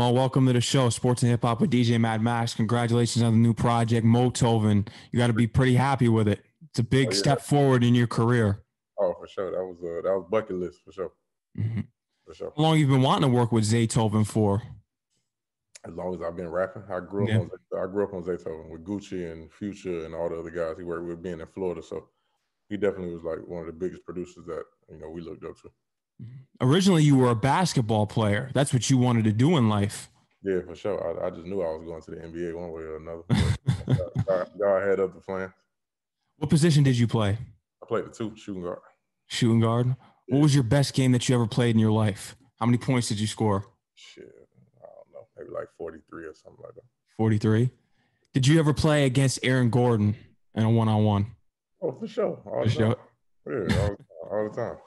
Mo? Welcome to the show, Sports and Hip Hop with DJ Mad Max. Congratulations on the new project, Motoven. You got to be pretty happy with it. It's a big oh, yeah. step forward in your career. Oh, for sure. That was uh, that was bucket list for sure. Mm-hmm. For sure. How long you've been wanting to work with Zaytoven for? As long as I've been rapping, I grew up yeah. on I grew up on Zaytoven with Gucci and Future and all the other guys he worked with, being in Florida. So he definitely was like one of the biggest producers that you know we looked up to. Originally, you were a basketball player. That's what you wanted to do in life. Yeah, for sure. I, I just knew I was going to the NBA one way or another. God, God had other plans. What position did you play? I played the two, shooting guard. Shooting guard. Yeah. What was your best game that you ever played in your life? How many points did you score? Shit, I don't know, maybe like forty-three or something like that. Forty-three. Did you ever play against Aaron Gordon in a one-on-one? Oh, for sure. All for sure. Yeah, all, all, the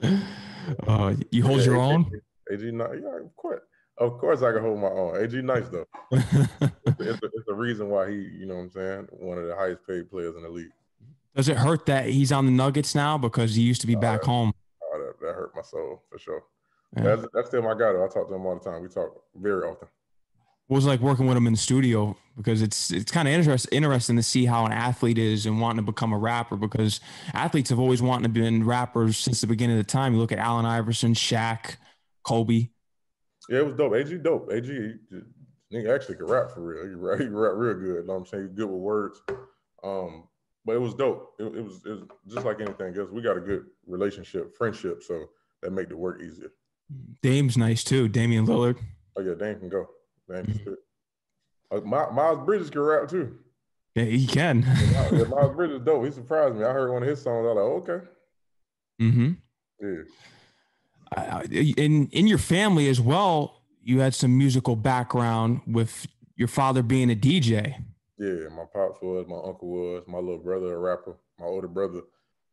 time. Uh, you hold yeah, your AG, own. AG, yeah, of course. Of course, I can hold my own. AG nice though. it's, a, it's a reason why he, you know, what I'm saying, one of the highest paid players in the league. Does it hurt that he's on the Nuggets now because he used to be back that, home? Oh, that, that, hurt my soul for sure. Yeah. That's, that's still my guy. Though. I talk to him all the time. We talk very often. Was like working with him in the studio? Because it's it's kind of interest, interesting to see how an athlete is and wanting to become a rapper. Because athletes have always wanted to be rappers since the beginning of the time. You look at Allen Iverson, Shaq, Kobe. Yeah, it was dope. AG dope. AG he actually could rap for real. He rap, he rap real good. You know what I'm saying? He's good with words. Um, but it was dope. It, it, was it was just like anything else. We got a good relationship, friendship, so that made the work easier. Dame's nice too. Damian Lillard. Oh yeah, Dame can go. Spit. Uh, Miles Bridges can rap too. Yeah, he can. yeah, Miles Bridges dope. He surprised me. I heard one of his songs. I was like, okay. Mm-hmm. Yeah. Uh, in in your family as well, you had some musical background with your father being a DJ. Yeah, my pops was, my uncle was, my little brother a rapper. My older brother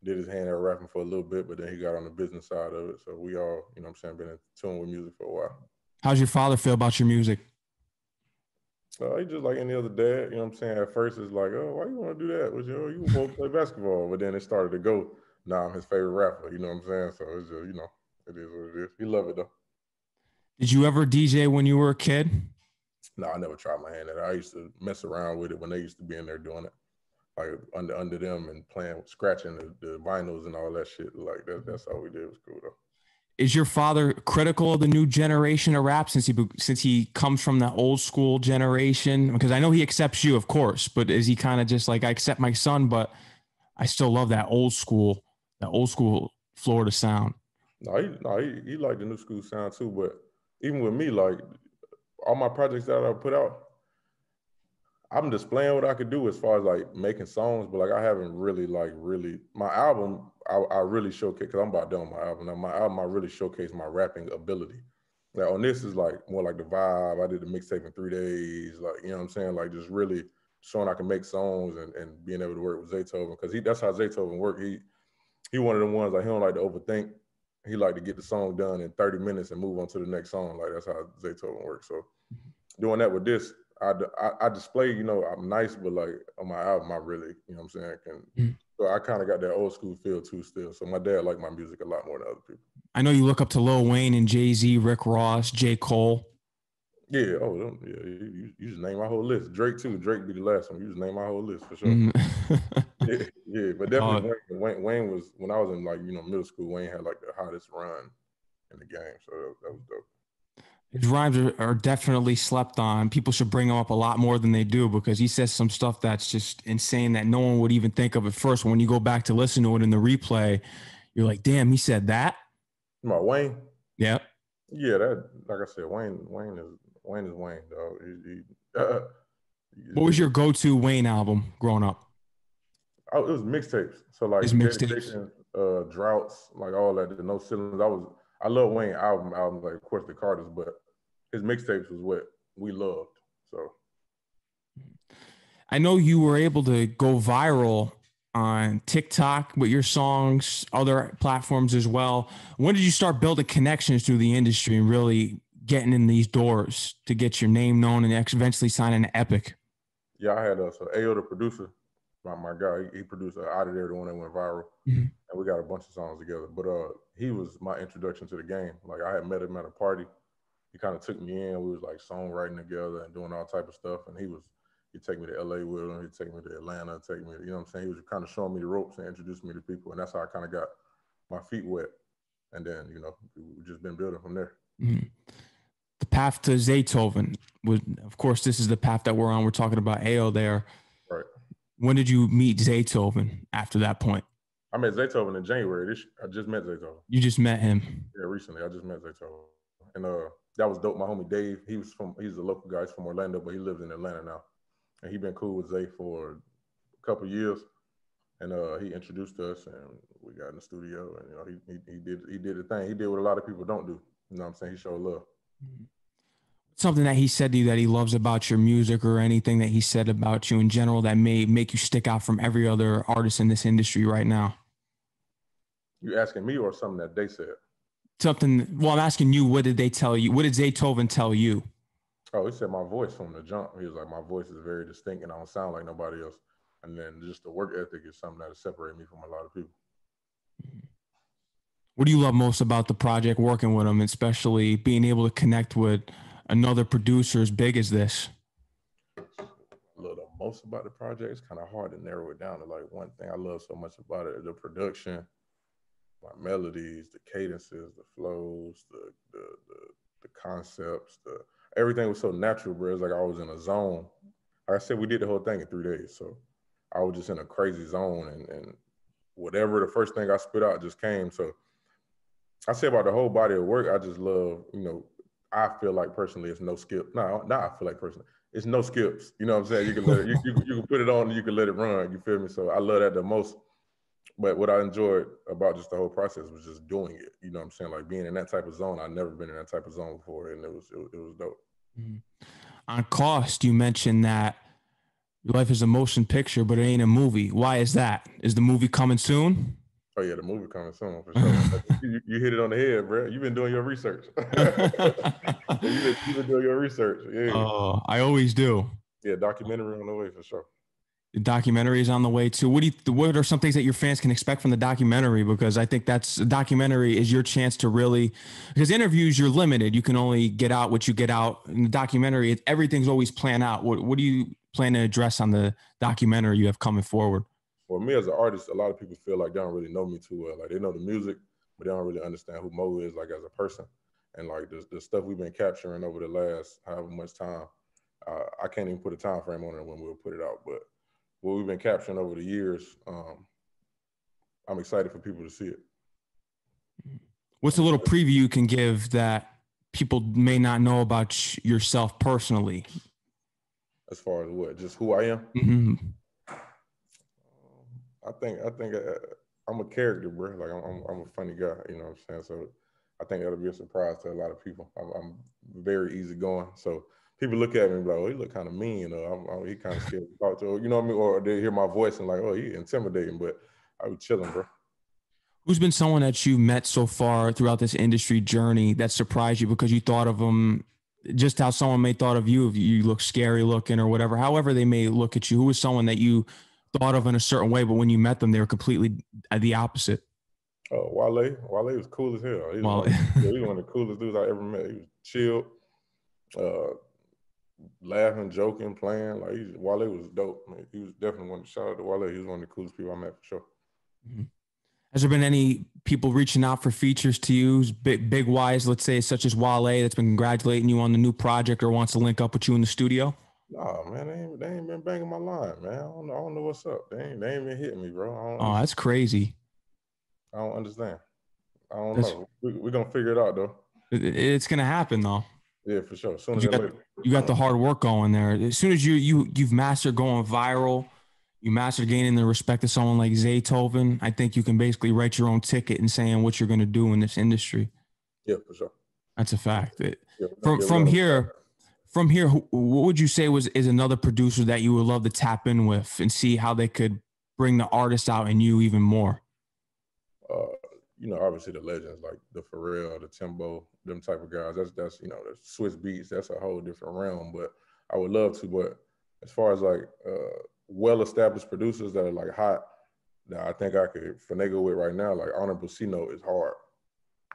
did his hand at rapping for a little bit, but then he got on the business side of it. So we all, you know I'm saying, been in tune with music for a while. How's your father feel about your music? Uh, he just like any other dad, you know what I'm saying? At first it's like, oh, why you want to do that? Well, you know, you both play basketball. But then it started to go, now I'm his favorite rapper, you know what I'm saying? So it's just, you know, it is what it is. He love it though. Did you ever DJ when you were a kid? No, I never tried my hand at it. I used to mess around with it when they used to be in there doing it, like under under them and playing, scratching the, the vinyls and all that shit. Like that, that's all we did. It was cool though. Is your father critical of the new generation of rap since he since he comes from the old school generation? Because I know he accepts you, of course, but is he kind of just like I accept my son, but I still love that old school, that old school Florida sound? No, he no, he, he liked the new school sound too, but even with me, like all my projects that I put out, I'm displaying what I could do as far as like making songs, but like I haven't really like really my album. I, I really showcase because I'm about done my album. Now my album, I really showcase my rapping ability. Like on this is like more like the vibe. I did the mixtape in three days. Like you know what I'm saying. Like just really showing I can make songs and, and being able to work with Zaytoven because he that's how Zaytoven work. He he one of the ones like he don't like to overthink he like to get the song done in 30 minutes and move on to the next song. Like that's how Zaytoven works. So doing that with this, I, I, I, display, you know, I'm nice, but like on my album, I really, you know what I'm saying? Can, mm-hmm. So I kind of got that old school feel too still. So my dad liked my music a lot more than other people. I know you look up to Lil Wayne and Jay Z, Rick Ross, J. Cole. Yeah, oh, yeah. You, you, just name my whole list. Drake too. Drake be the last one. You just name my whole list for sure. Mm-hmm. yeah, yeah, but definitely uh, Wayne, Wayne, was when I was in like you know middle school. Wayne had like the hottest run in the game, so that, that was dope. His rhymes are, are, definitely slept on. People should bring him up a lot more than they do because he says some stuff that's just insane that no one would even think of at first. When you go back to listen to it in the replay, you're like, "Damn, he said that." My Wayne. Yeah. Yeah, that like I said, Wayne. Wayne is Wayne is Wayne, dog. He, he, uh, what was your go-to Wayne album growing up? Oh, it was mixtapes. So like mixtapes, uh, droughts, like all that. The no ceilings. I was I love Wayne album albums, like of course the Carters, but his mixtapes was what we loved. So I know you were able to go viral on TikTok with your songs, other platforms as well. When did you start building connections through the industry and really getting in these doors to get your name known and eventually signing an Epic? Yeah, I had a so Ayo the producer, my, my guy, he, he produced uh, Out of There, the one that went viral, mm-hmm. and we got a bunch of songs together. But uh, he was my introduction to the game. Like I had met him at a party, he kind of took me in. We was like songwriting together and doing all type of stuff. And he was he'd take me to LA with him, he'd take me to Atlanta, take me, you know what I'm saying? He was kind of showing me the ropes and introducing me to people. And that's how I kind of got my feet wet. And then, you know, we've just been building from there. Mm-hmm. The path to Zaytoven was, of course, this is the path that we're on. We're talking about Ayo there. Right. When did you meet Zaytoven after that point? I met Zaytoven in January. This, I just met Zaytoven. You just met him? Yeah, recently. I just met Zaytoven. And uh, that was dope. My homie Dave, he was from, he's a local guy. He's from Orlando, but he lives in Atlanta now. And he been cool with Zay for a couple years and uh, he introduced us, and we got in the studio, and you know, he, he, he did he did the thing. He did what a lot of people don't do. You know what I'm saying? He showed love. Something that he said to you that he loves about your music, or anything that he said about you in general that may make you stick out from every other artist in this industry right now. You asking me, or something that they said? Something. Well, I'm asking you. What did they tell you? What did Zaytoven tell you? Oh, he said my voice from the jump. He was like, my voice is very distinct, and I don't sound like nobody else and then just the work ethic is something that separates me from a lot of people. What do you love most about the project working with them, especially being able to connect with another producer as big as this? I love the most about the project. It's kind of hard to narrow it down to like one thing I love so much about it: the production, my melodies, the cadences, the flows, the the the, the concepts, the everything was so natural, bro. It's like I was in a zone. Like I said, we did the whole thing in three days, so I was just in a crazy zone and, and whatever the first thing I spit out just came. So I say about the whole body of work, I just love, you know, I feel like personally it's no skip. No, now I feel like personally. It's no skips. You know what I'm saying? You can let it, you, you, you can put it on and you can let it run. You feel me? So I love that the most. But what I enjoyed about just the whole process was just doing it. You know what I'm saying? Like being in that type of zone. I've never been in that type of zone before. And it was it, it was dope. Mm-hmm. On cost, you mentioned that your life is a motion picture, but it ain't a movie. Why is that? Is the movie coming soon? Oh yeah, the movie coming soon for sure. you, you, hit it on the head, bro. You've been doing your research. you've, been, you've, been, doing your research. Yeah. Oh, I always do. Yeah, documentary on the way for sure. The documentary is on the way too. What do you? What are some things that your fans can expect from the documentary? Because I think that's documentary is your chance to really. Because interviews, you're limited. You can only get out what you get out. In the documentary, everything's always planned out. What What do you plan to address on the documentary you have coming forward? For me as an artist, a lot of people feel like they don't really know me too well. Like they know the music, but they don't really understand who Mo is like as a person. And like the, the stuff we've been capturing over the last however much time, uh, I can't even put a time frame on it when we'll put it out. But what we've been capturing over the years, um, I'm excited for people to see it. What's a little preview you can give that people may not know about yourself personally? as far as what, just who I am. Mm-hmm. I think I think uh, I'm a character, bro. Like I'm, I'm, a funny guy. You know what I'm saying? So I think that'll be a surprise to a lot of people. I'm, I'm very easygoing. So people look at me and be like, "Oh, he look kind of mean," or I'm, I'm, "He kind of scared to talk to," you know what I mean? Or they hear my voice and like, "Oh, he intimidating," but I was chilling, bro. Who's been someone that you met so far throughout this industry journey that surprised you because you thought of them just how someone may thought of you if you look scary looking or whatever, however they may look at you. Who was someone that you thought of in a certain way, but when you met them, they were completely the opposite. Oh, Wale. Wale was cool as hell. He was, Wale. one, of, he was one of the coolest dudes I ever met. He was chill, uh, laughing, joking, playing. Like he, Wale was dope. Man. He was definitely one. Shout out to Wale. He was one of the coolest people I met for sure. Mm-hmm. Has there been any people reaching out for features to you, big big wise, let's say, such as Wale, that's been congratulating you on the new project or wants to link up with you in the studio? Nah, man, they ain't, they ain't been banging my line, man. I don't know, I don't know what's up. They ain't, they ain't been hitting me, bro. oh, that's crazy. I don't understand. I don't that's, know. We, are gonna figure it out though. It, it's gonna happen though. Yeah, for sure. Soon you got, you got the hard work going there. As soon as you you you've mastered going viral you master gaining the respect of someone like Zaytoven, I think you can basically write your own ticket and saying what you're going to do in this industry. Yeah, for sure. That's a fact. It, yeah, from from here, from here, what would you say was is another producer that you would love to tap in with and see how they could bring the artist out in you even more? You know, obviously the legends like the Pharrell, the Timbo, them type of guys. That's that's you know the Swizz Beatz. That's a whole different realm. But I would love to. But as far as like uh, well-established producers that are like hot that I think I could finagle with right now. Like Honorable C-Note is hard.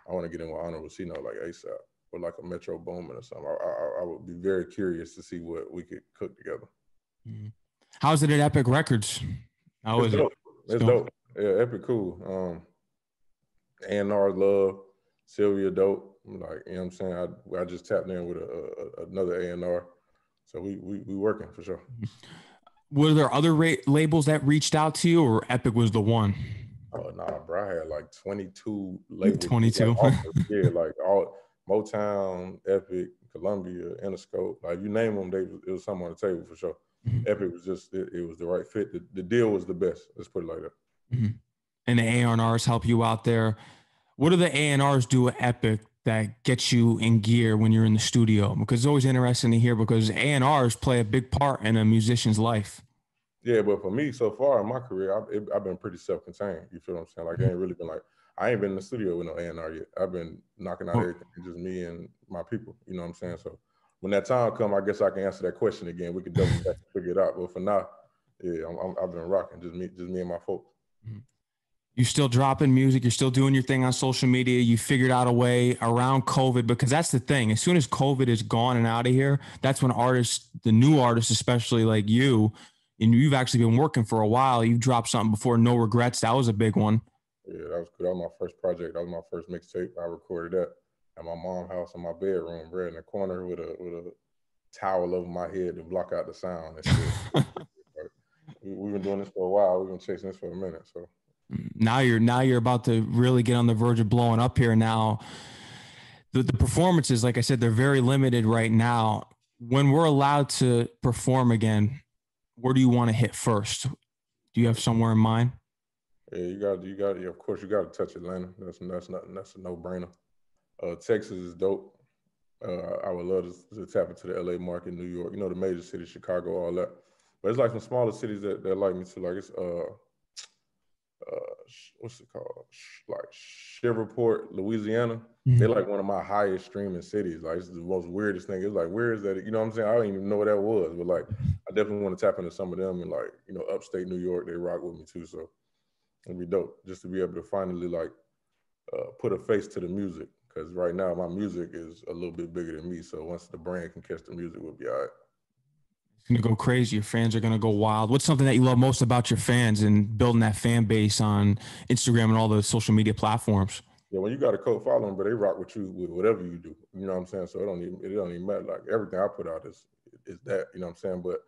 I want to get in with Honorable C-Note like ASAP. or like a Metro Boomin or something. I, I, I, would be very curious to see what we could cook together. Mm-hmm. How's it at Epic Records? How it's is dope. it? It's dope. Yeah, Epic cool. Um, A&R love, Sylvia dope. Like you know what I'm saying. I I just tapped in with a, a another A&R, so we we we working for sure. Were there other ra- labels that reached out to you, or Epic was the one? Oh nah, bro. I had like 22 labels. 22. Like, all, yeah, like all Motown, Epic, Columbia, Interscope. Like you name them, they it was something on the table for sure. Mm-hmm. Epic was just it, it, was the right fit. The, the deal was the best. Let's put it like that. Mm-hmm. And the A&Rs help you out there. What do the A&Rs do at Epic that gets you in gear when you're in the studio? Because it's always interesting to hear because A&Rs play a big part in a musician's life. Yeah, but for me, so far in my career, I've, I've been pretty self-contained. You feel what I'm saying? Like, I ain't really been like, I ain't been in the studio with no A&R yet. I've been knocking out oh. everything, just me and my people. You know what I'm saying? So when that time come, I guess I can answer that question again. We can double back and figure it out. But for now, yeah, i have been rocking just me, just me and my folks. Mm-hmm. You still dropping music. You're still doing your thing on social media. You figured out a way around COVID because that's the thing. As soon as COVID is gone and out of here, that's when artists, the new artists, especially like you, and you've actually been working for a while. You dropped something before No Regrets. That was a big one. Yeah, that was good. That was my first project. That was my first mixtape. I recorded that at my mom's house in my bedroom, right in the corner with a with a towel over my head to block out the sound. we, have been doing this for a while. We've been chasing this for a minute. So now you're now you're about to really get on the verge of blowing up here. Now, the the performances, like I said, they're very limited right now. When we're allowed to perform again, where do you want to hit first? Do you have somewhere in mind? Yeah, you got you got of course you got to touch Atlanta. That's that's not that's a no brainer. Uh, Texas is dope. Uh, I would love to, to, tap into the LA market, New York, you know, the major cities, Chicago, all that. But it's like some smaller cities that, that like me too. Like it's uh uh what's it called? Like Shreveport, Louisiana. Mm-hmm. They're like one of my highest streaming cities. Like it's the most weirdest thing. It's like where is that? You know what I'm saying? I don't even know what that was. But like I definitely want to tap into some of them and like, you know, upstate New York, they rock with me too. So it'd be dope just to be able to finally like uh, put a face to the music because right now my music is a little bit bigger than me. So once the brand can catch the music, we'll be all right. It's gonna go crazy. Your fans are gonna go wild. What's something that you love most about your fans and building that fan base on Instagram and all the social media platforms? Yeah, when you got a cult following, but they rock with you with whatever you do. You know what I'm saying? So it don't even it don't even matter. Like everything I put out is is that. You know what I'm saying? But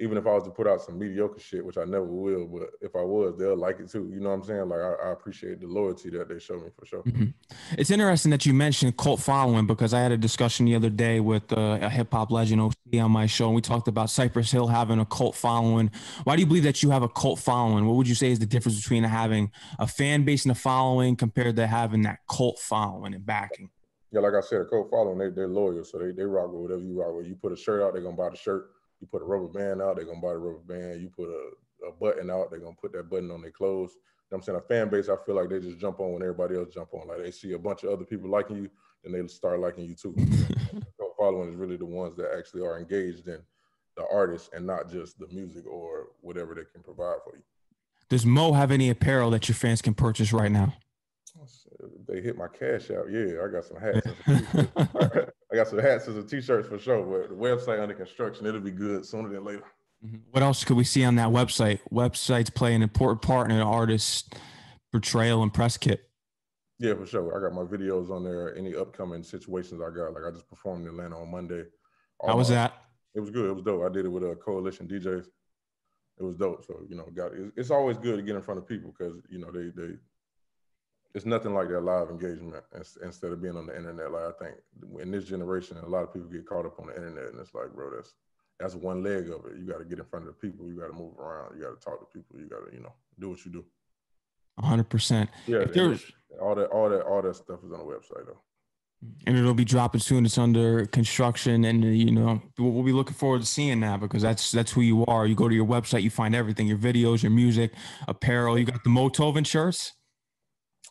even if I was to put out some mediocre shit, which I never will, but if I was, they'll like it too. You know what I'm saying? Like I, I appreciate the loyalty that they show me for sure. Mm-hmm. It's interesting that you mentioned cult following because I had a discussion the other day with uh, a hip hop legend OC on my show, and we talked about Cypress Hill having a cult following. Why do you believe that you have a cult following? What would you say is the difference between having a fan base and a following compared to having that cult following and backing? Yeah, like I said, a cult following, they, they're loyal, so they, they rock with whatever you rock with. You put a shirt out, they're gonna buy the shirt you put a rubber band out, they're gonna buy the rubber band. You put a, a button out, they're gonna put that button on their clothes. You know I'm saying? A fan base, I feel like they just jump on when everybody else jump on. Like they see a bunch of other people liking you, then they start liking you too. following is really the ones that actually are engaged in the artist and not just the music or whatever they can provide for you. Does Mo have any apparel that your fans can purchase right now? They hit my cash out. Yeah, I got some hats. I got some hats and some t-shirts for sure. But the website under construction, it'll be good sooner than later. Mm-hmm. What else could we see on that website? Websites play an important part in an artist's portrayal and press kit. Yeah, for sure. I got my videos on there. Any upcoming situations I got, like I just performed in Atlanta on Monday. How was that? It was good. It was dope. I did it with a coalition DJs. It was dope. So you know, got it. It's always good to get in front of people because you know they they it's nothing like that live engagement instead of being on the internet. Like I think in this generation, a lot of people get caught up on the internet, and it's like, bro, that's that's one leg of it. You got to get in front of the people. You got to move around. You got to talk to people. You got to, you know, do what you do. hundred percent. Yeah, there's all that, all that, all that stuff is on the website though. And it'll be dropping soon. It's under construction, and uh, you know we'll be looking forward to seeing that because that's that's who you are. You go to your website, you find everything: your videos, your music, apparel. You got the Motoven shirts.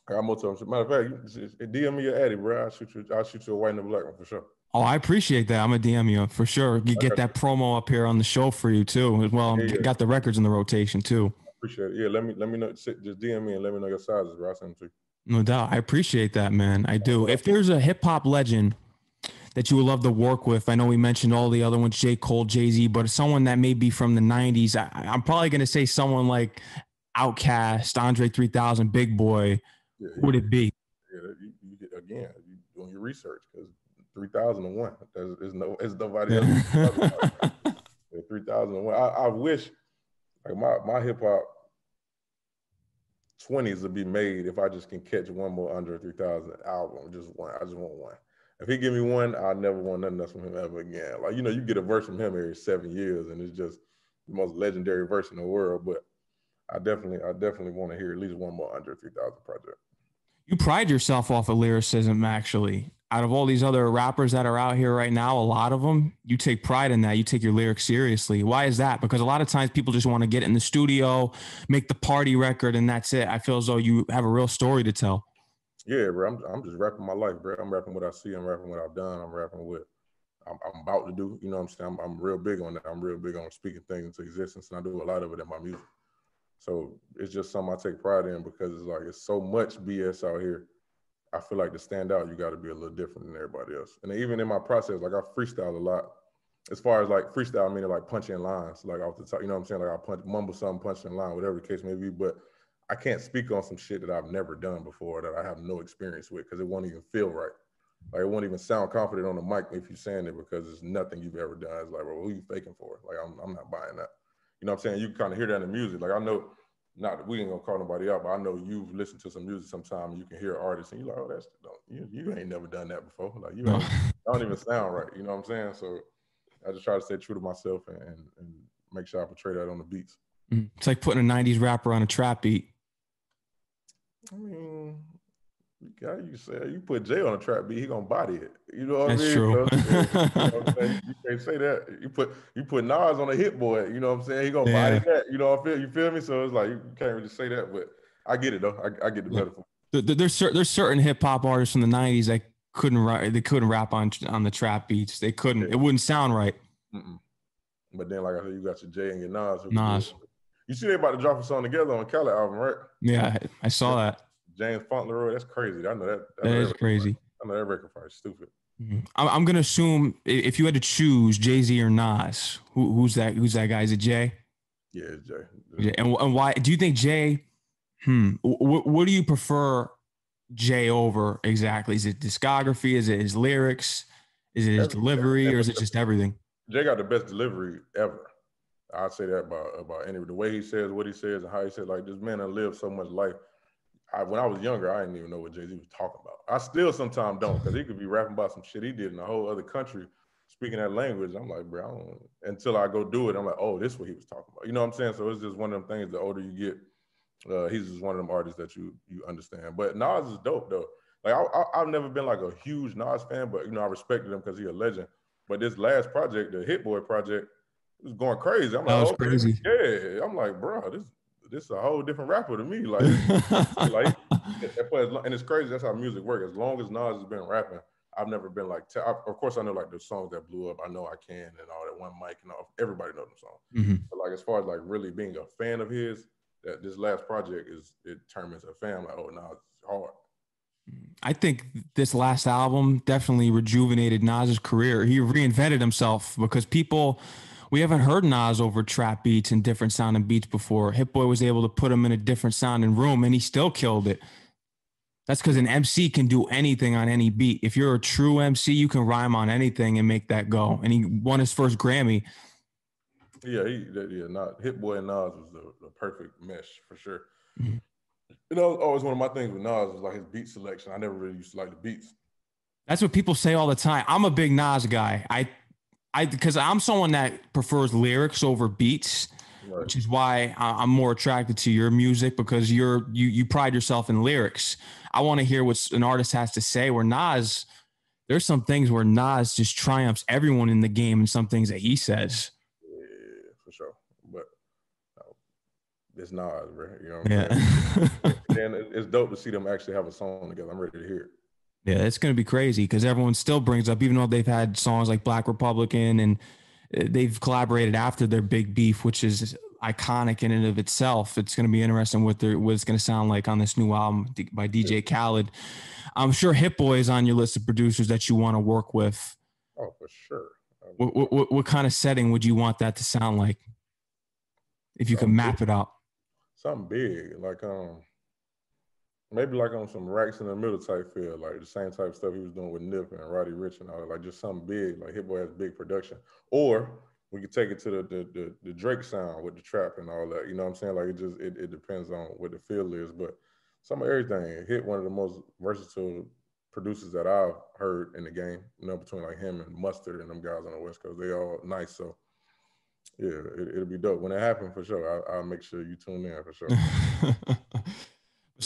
I got more time. Matter of fact, you DM me your addy, bro. I'll shoot you. I'll shoot you a white and a black one for sure. Oh, I appreciate that. I'm a DM you for sure. You get that promo up here on the show for you too, as well. Yeah, yeah. Got the records in the rotation too. Appreciate it. Yeah, let me let me know. Just DM me and let me know your sizes, bro. I'll send them to you. No doubt. I appreciate that, man. I do. If there's a hip hop legend that you would love to work with? I know we mentioned all the other ones, J. Cole, Jay Z, but someone that may be from the 90s. I, I'm probably going to say someone like Outkast, Andre 3000, Big Boi. Yeah, would it be? Yeah, you, you, again, you doing your research because 3001, there's, there's, no, there's nobody else. 3001. I, I wish, like, my, my hip hop 20s would be made if I just can catch one more Andre 3000 album. Just one. I just want one. If he give me one, I never want nothing else from him ever again. Like, you know, you get a verse from him every seven years and it's just the most legendary verse in the world. But I definitely, I definitely want to hear at least one more Andre 3000 project. You pride yourself off of lyricism, actually out of all these other rappers that are out here right now, a lot of them, you take pride in that. You take your lyrics seriously. Why is that? Because a lot of times people just want to get in the studio, make the party record, and that's it. I feel as though you have a real story to tell. Yeah, bro. I'm, I'm just rapping my life, bro. I'm rapping what I see. I'm rapping what I've done. I'm rapping what I'm, I'm about to do. You know what I'm saying? I'm, I'm real big on that. I'm real big on speaking things into existence, and I do a lot of it in my music. So it's just something I take pride in because it's like it's so much BS out here I feel like to stand out, you got to be a little different than everybody else. And even in my process, like I freestyle a lot. As far as like freestyle, I meaning like punching lines, like off the top, you know what I'm saying? Like I punch, mumble something, punch in line, whatever the case may be. But I can't speak on some shit that I've never done before that I have no experience with because it won't even feel right. Like it won't even sound confident on the mic if you're saying it because it's nothing you've ever done. It's like, well, who you faking for? Like I'm, I'm not buying that. You know what I'm saying? You can kind of hear that in the music. Like I know not we ain't gonna call nobody out, but I know you've listened to some music sometime and you can hear artists and you're like, oh, that's you, you ain't never done that before. Like you no. don't even sound right. You know what I'm saying? So I just try to stay true to myself and, and, and make sure I portray that on the beats. Mm. It's like putting a '90s rapper on a trap beat. I mean, you got you say you put Jay on a trap beat, he gonna body it. You know what That's I mean? True. You, know you can't say that. You put you put Nas on a Hit Boy. You know what I'm saying? He gonna yeah. body that. You know what I feel? You feel me? So it's like you can't really say that, but I get it though. I, I get the yeah. metaphor. There's there's certain hip hop artists from the '90s that couldn't rap. They couldn't rap on on the trap beats. They couldn't. Yeah. It wouldn't sound right. Mm-mm. But then, like I said, you got your Jay and your Nas. Nas. You see, they about to drop a song together on Khaled album, right? Yeah, I saw that. James Fauntleroy. That's crazy. I know that. I know that is crazy. I know that record is stupid. Mm-hmm. I'm, gonna assume if you had to choose Jay Z or Nas, who, who's that? Who's that guy? Is it Jay? Yeah, it's Jay. And, and why do you think Jay? Hmm. What, what do you prefer Jay over exactly? Is it discography? Is it his lyrics? Is it his delivery, or is it just everything? Jay got the best delivery ever. I'd say that about about any the way he says what he says and how he says like this man has lived so much life I, when I was younger, I didn't even know what Jay Z was talking about. I still sometimes don't because he could be rapping about some shit he did in a whole other country, speaking that language. I'm like, bro, I don't, until I go do it, I'm like, oh, this is what he was talking about. You know what I'm saying? So it's just one of them things. The older you get, uh, he's just one of them artists that you you understand. But Nas is dope though. Like I, have never been like a huge Nas fan, but you know I respected him because he's a legend. But this last project, the Hit Boy project, was going crazy. I'm that like, was okay, crazy. Yeah, I'm like, bro, this this is a whole different rapper to me. Like, like, and it's crazy. That's how music works. As long as Nas has been rapping, I've never been like. T- I, of course, I know like the songs that blew up. I know I can and all that one mic and all. Everybody knows the song. Mm-hmm. But like as far as like really being a fan of his, that this last project is it turns a fan. Like, oh, Nas it's hard. I think this last album definitely rejuvenated Nas's career. He reinvented himself because people we haven't heard Nas over trap beats and different sounding beats before. Hit Boy was able to put him in a different sounding room and he still killed it. That's because an MC can do anything on any beat. If you're a true MC, you can rhyme on anything and make that go. And he won his first Grammy. Yeah, he yeah, not Hit Boy and Nas was the, the perfect mesh for sure. Mm-hmm. You know, always one of my things with Nas was like his beat selection. I never really used to like the beats. That's what people say all the time. I'm a big Nas guy. I I because I'm someone that prefers lyrics over beats, right. which is why I'm more attracted to your music because you're you you pride yourself in lyrics. I want to hear what an artist has to say. Where Nas, there's some things where Nas just triumphs everyone in the game, and some things that he says. Yeah, for sure. But uh, it's Nas, bro. You know what I'm yeah. saying? and it's dope to see them actually have a song together. I'm ready to hear it. Yeah, it's going to be crazy because everyone still brings up, even though they've had songs like Black Republican and uh, they've collaborated after their big beef, which is iconic in and of itself. It's going to be interesting what, what it's going to sound like on this new album by DJ Khaled. I'm sure Hit Boy is on your list of producers that you want to work with. Oh, for sure. What, what, what kind of setting would you want that to sound like? If you could map it out. Something big, like um, maybe like on some racks in the middle type feel, like the same type of stuff he was doing with Nip and Roddy Ricch and all that, like just something big, like Hit Boy has big production. Or we could take it to the, the the, the Drake sound with the trap and all that. You know what I'm saying? Like it just it, it depends on what the feel is, but some of everything. Hit one of the most versatile producers that I've heard in the game. You know, between like him and Mustard and them guys on the West Coast, they all nice. So yeah, it, will be dope when it happens for sure. I, will make sure you tune in for sure.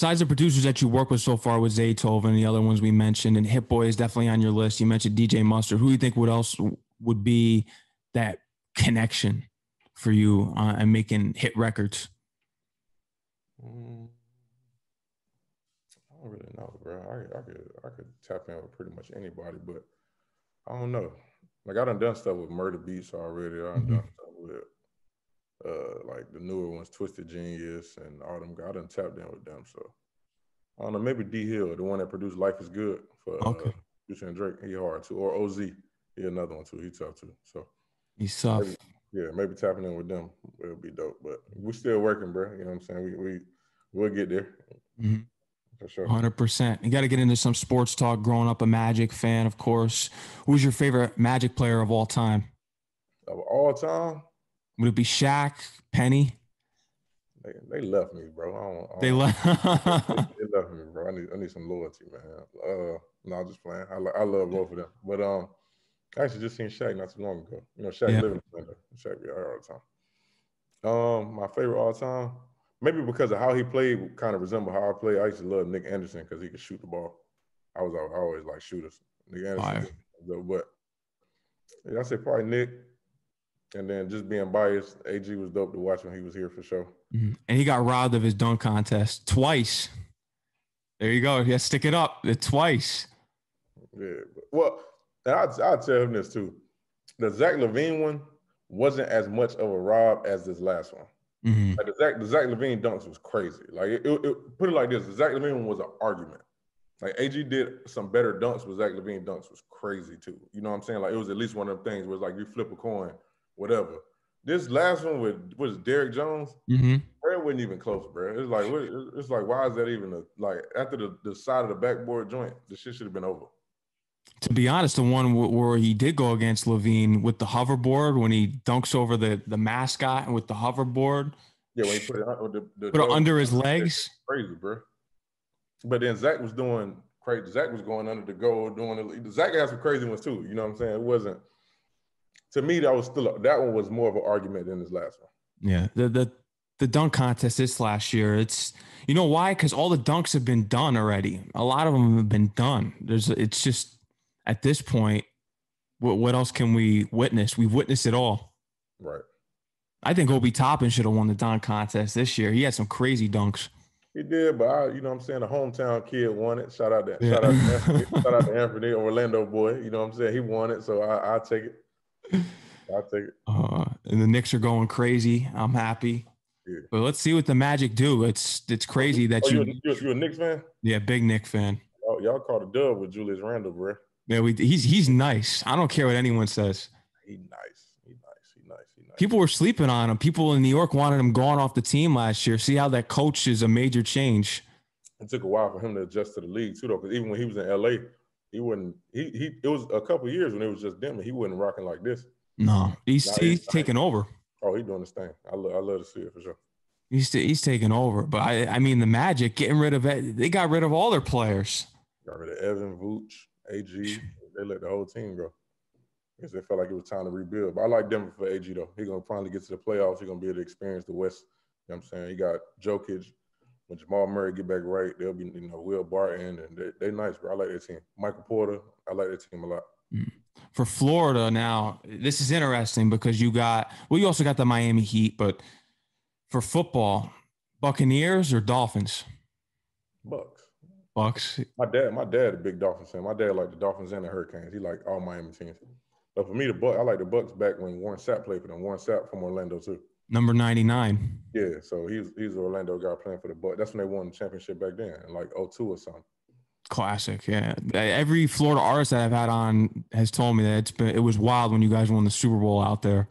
Besides the producers that you work with so far with Zaytoven and the other ones we mentioned, and Hit Boy is definitely on your list. You mentioned DJ Mustard. Who do you think would else would be that connection for you uh, and making hit records? Mm, I don't really know, bro. I, I could I could tap in with pretty much anybody, but I don't know. Like I done done stuff with Murder Beats already. I done mm-hmm. done stuff with uh like the newer ones, Twisted Genius and all them. I done tapped in with them. So I don't know. Maybe D Hill, the one that produced Life Is Good for okay. uh, Future and Drake. He hard too. Or Oz, he another one too. He tough too. So he's tough. Maybe, yeah, maybe tapping in with them will be dope. But we're still working, bro. You know what I'm saying? We we we'll get there. Mm-hmm. For sure. 100%. You got to get into some sports talk. Growing up a Magic fan, of course. Who's your favorite Magic player of all time? Of all time? Would it be Shaq, Penny? They, they left me, bro. I don't, I they left. they, they, left me, bro. I need I need some loyalty, man. Uh, no, I'm just playing. I, I love both of them, but um, I actually just seen Shaq not too long ago. You know, Shaq yeah. living in. Shaq be out all the time. Um, my favorite all time, maybe because of how he played, kind of resemble how I play. I used to love Nick Anderson because he could shoot the ball. I was I always like shooters. Nick Anderson, but yeah, I say probably Nick. And then just being biased, AG was dope to watch when he was here for sure. Mm-hmm. And he got robbed of his dunk contest twice. There you go. Yeah, stick it up. Twice. Yeah. Well, I'd, I'd tell him this too. The Zach LaVine one wasn't as much of a rob as this last one. Mm-hmm. Like the Zach, the Zach LaVine dunks was crazy. Like it, it, it, put it like this: the Zach LaVine one was an argument. Like AG did some better dunks, but Zach LaVine dunks was crazy too. You know what I'm saying? Like it was at least one of them things where it's like you flip a coin, whatever. This last one with was Derrick Jones, mm-hmm. it wasn't even close, bro. It's like it's like why is that even a like after the, the side of the backboard joint, the shit should have been over to be honest, the one where he did go against LaVine with the hoverboard when he dunks over the the mascot with the hoverboard. Yeah, when he put it, the, the put it under his legs. Crazy, bro. But then Zach was doing crazy. Zach was going under the goal, doing the Zach had some crazy ones too. You know what I'm saying? It wasn't to me. That was still a, that one was more of an argument than this last one. Yeah, the the the dunk contest this last year. It's you know why? Because all the dunks have been done already. A lot of them have been done. There's it's just at this point, what, what else can we witness? We've witnessed it all. Right. I think Obi Toppin should have won the dunk contest this year. He had some crazy dunks. He did, but I, you know what I'm saying? The hometown kid won it. Shout out to yeah. shout out to Anthony, shout out to Anthony, Orlando boy. You know what I'm saying? He won it, so I, will take it. I'll take it. Uh, and the Knicks are going crazy. I'm happy. Yeah. But let's see what the Magic do. It's it's crazy that oh, you you you a Knicks fan? Yeah, big Knick fan. Oh, y'all caught a dub with Julius Randle, bro. Yeah, we he's he's nice. I don't care what anyone says. He nice. He nice. He nice. He nice. People were sleeping on him. People in New York wanted him gone off the team last year. See how that coach is a major change. It took a while for him to adjust to the league too, though. Because even when he was in LA, he wouldn't. He he. It was a couple years when it was just them, and he wasn't rocking like this. No, he's now he's, he's taking over. Oh, he's doing this thing. I love I love to see it for sure. He's he's taking over, but I I mean the Magic getting rid of it. They got rid of all their players. Got rid of Evan Vooch. AG, they let the whole team go. Because they felt like it was time to rebuild. But I like Denver for AG though. He's gonna finally get to the playoffs. He's gonna be able to experience the West. You know what I'm saying? He got Jokic. When Jamal Murray get back right, they'll be, you know, Will Barton and they they nice, bro. I like that team. Michael Porter, I like that team a lot. Mm. For Florida now, this is interesting because you got well, you also got the Miami Heat, but for football, Buccaneers or Dolphins? Bucks. Bucks. My dad, my dad, a big Dolphins fan. My dad liked the Dolphins and the Hurricanes. He liked all Miami teams. But for me, the Buck, I like the Bucks back when Warren Sapp played for them. Warren Sapp from Orlando too. Number ninety nine. Yeah, so he's he's an Orlando guy playing for the Buck. That's when they won the championship back then, like 02 or something. Classic, yeah. Every Florida artist that I've had on has told me that it's been it was wild when you guys won the Super Bowl out there.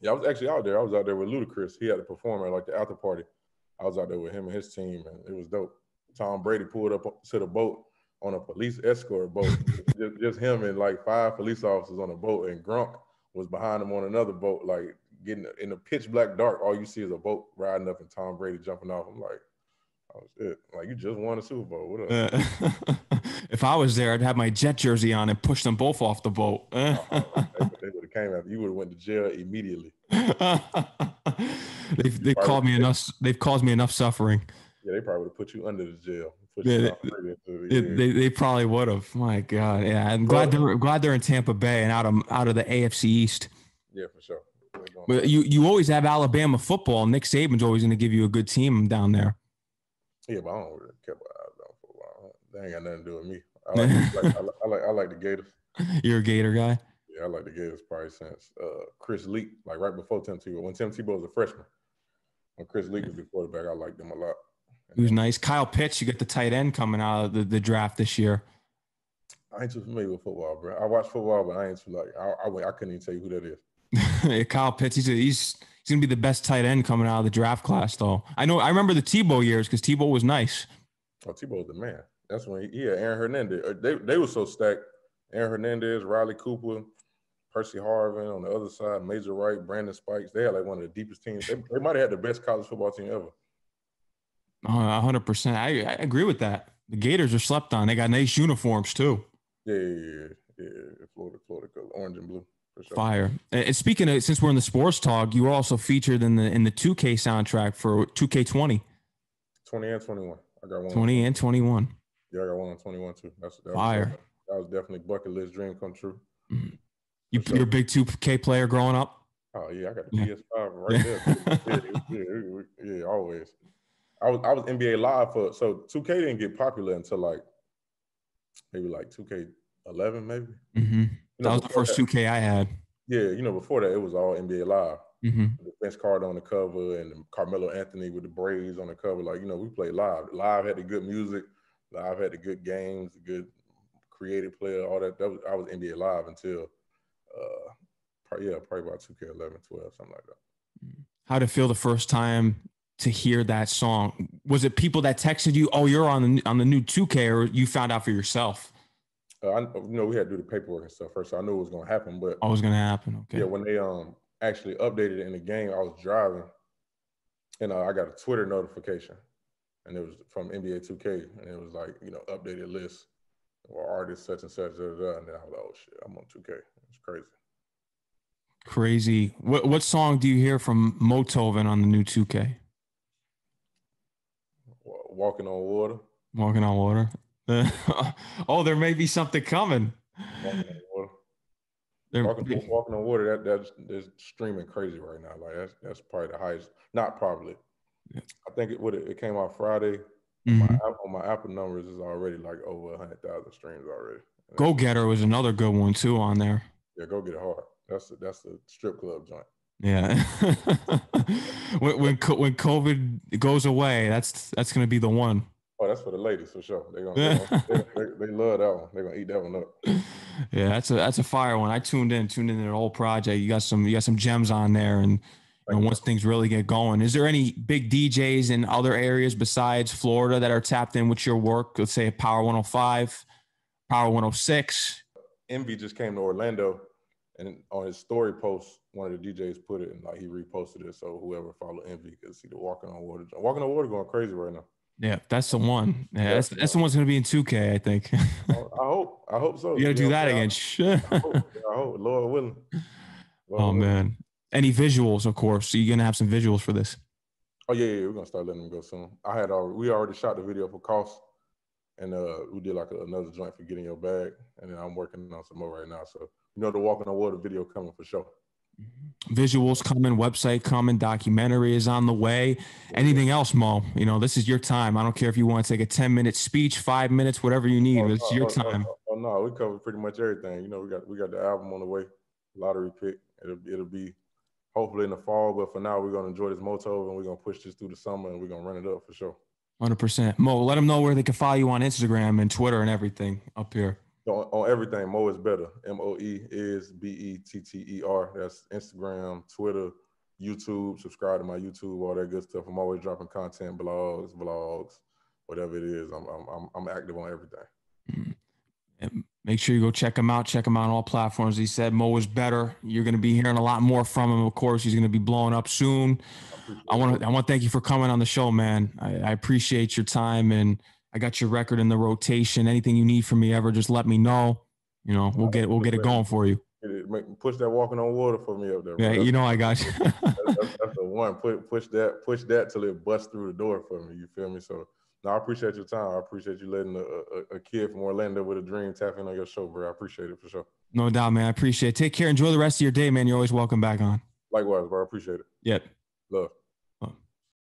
Yeah, I was actually out there. I was out there with Ludacris. He had to perform at like the after party. I was out there with him and his team, and it was dope. Tom Brady pulled up to the boat on a police escort boat. just, just, him and like five police officers on a boat, and Gronk was behind him on another boat, like getting in the pitch black dark. All you see is a boat riding up and Tom Brady jumping off. I'm like, oh shit! Like you just won a Super Bowl. What up? if I was there, I'd have my Jet jersey on and push them both off the boat. oh, oh, oh, oh. they would have came after you. Would have went to jail immediately. they've they've called me enough. They've caused me enough suffering. Yeah, they probably would have put you under the jail. Yeah, they, they, they, probably would have. My God, yeah. I'm glad they're glad they're in Tampa Bay and out of out of the AFC East. Yeah, for sure. But you you always have Alabama football. Nick Saban's always going to give you a good team down there. Yeah, but I don't really care about Alabama football. They ain't got nothing to do with me. I like, like, I, like, I like I like the Gators. You're a Gator guy. Yeah, I like the Gators probably since uh, Chris Leak, like right before Tim Tebow. When Tim Tebow was a freshman, when Chris Leak was the quarterback, I liked them a lot. He was nice. Kyle Pitts, you get the tight end coming out of the, the draft this year. I ain't too familiar with football, bro. I watch football, but I ain't too like I, I, I couldn't even tell you who that is. Kyle Pitts, he's a, he's he's gonna be the best tight end coming out of the draft class, though. I know. I remember the Tebow years because Tebow was nice. Oh, Tebow was the man. That's when he, yeah, Aaron Hernandez. Uh, they they were so stacked. Aaron Hernandez, Riley Cooper, Percy Harvin on the other side, Major Wright, Brandon Spikes. They had like one of the deepest teams. They, they might have had the best college football team ever. hundred percent. I, I agree with that. The Gators are slept on. They got nice uniforms too. Yeah, yeah, yeah. yeah. Florida, Florida color, orange and blue. Sure. Fire. And speaking of, since we're in the sports talk, you were also featured in the in the 2K soundtrack for 2K20. 20 and 21. I got one. 20 and 21. Yeah, I got one on 21 too. That's that fire. Was, that was definitely bucket list dream come true. Mm-hmm. You, sure. You're a big 2K player growing up? Oh, yeah. I got the yeah. PS5 right there. yeah, yeah, yeah, always. I was I was NBA live for so 2K didn't get popular until like maybe like 2K11 maybe. Mm-hmm. You know, that was the first that, 2K I had. Yeah, you know before that it was all NBA live. Mm-hmm. The Vince Carter on the cover and Carmelo Anthony with the braids on the cover. Like you know we played live. Live had the good music. Live had the good games, the good creative player, all that. that was, I was NBA live until uh, probably, yeah, probably about 2K11, 12, something like that. How did it feel the first time to hear that song? Was it people that texted you, "Oh, you're on the on the new 2K," or you found out for yourself? Uh, I, you know, we had to do the paperwork and stuff first, so I knew it was going to happen. But oh, it was going to happen. Okay. Yeah, when they um actually updated it in the game, I was driving, and uh, I got a Twitter notification, and it was from NBA 2K, and it was like you know updated list or artist such and such, da, da, da, and then I was like, oh shit, I'm on 2K. It's crazy. Crazy. What what song do you hear from Motoven on the new 2K? Walking on water. Walking on water. Oh, there may be something coming. Walking on water. Walking, walking, on water. That that's, that's streaming crazy right now. Like that's that's probably the highest. Not probably. Yeah. I think it would it came out Friday. Mm-hmm. My, on my Apple numbers is already like over hundred thousand streams already. Go Getter was another good one too on there. Yeah, go get it hard. That's the, that's the strip club joint. Yeah. when when when COVID goes away, that's that's gonna be the one. Oh, that's for the ladies for sure. They're gonna, they, they, they, love that one. They're gonna eat that one up. Yeah, that's a that's a fire one. I tuned in, tuned into the whole project. You got some you got some gems on there, and you know, once things really get going, is there any big DJs in other areas besides Florida that are tapped in with your work? Let's say Power 105, Power 106. Envy just came to Orlando and on his story post, one of the DJs put it and like he reposted it. So whoever followed Envy could see the Walking on Water. Walking on Water going crazy right now. Yeah, that's the one. Yeah, that's that's the one's gonna be in 2K, I think. I hope. I hope so. You gotta do that again. I, hope, I hope, Lord willing. Lord oh willing. man. Any visuals, of course. So you're gonna have some visuals for this. Oh yeah, yeah, we're gonna start letting them go soon. I had already we already shot the video for cost and uh we did like a, another joint for getting your bag. And then I'm working on some more right now. So you know the walking on water video coming for sure. Visuals coming, website coming, documentary is on the way. Anything else, Mo? You know, this is your time. I don't care if you want to take a 10 minute speech, five minutes, whatever you need. Oh, it's no, your oh, time. Oh, oh, no, we covered pretty much everything. You know, we got we got the album on the way, lottery pick. It'll it'll be hopefully in the fall, but for now we're gonna enjoy this moto and we're gonna push this through the summer and we're gonna run it up for sure. Hundred percent, Mo. Let them know where they can follow you on Instagram and Twitter and everything up here. On, on everything, Mo is better. M O E is B E T T E R. That's Instagram, Twitter, YouTube. Subscribe to my YouTube, all that good stuff. I'm always dropping content, blogs, vlogs, whatever it is. I'm I'm I'm active on everything. Mm-hmm. Make sure you go check him out. Check him out on all platforms. He said Mo is better. You're going to be hearing a lot more from him. Of course, he's going to be blowing up soon. I want to I want to thank you for coming on the show, man. I, I, appreciate your time, and I got your record in the rotation. Anything you need from me ever, just let me know. You know, we'll get we'll get it going for you. Push that walking on water for me up there. Bro. Yeah, you know I got you. that's, that's, that's, the one. Put push that push that till it busts through the door for me. You feel me? So no, I appreciate your time. I appreciate you letting a, a, a, kid from Orlando with a dream tap in on your show, bro. I appreciate it for sure. No doubt, man. I appreciate it. Take care. Enjoy the rest of your day, man. You're always welcome back on. Likewise, bro. I appreciate it. Yep. Love.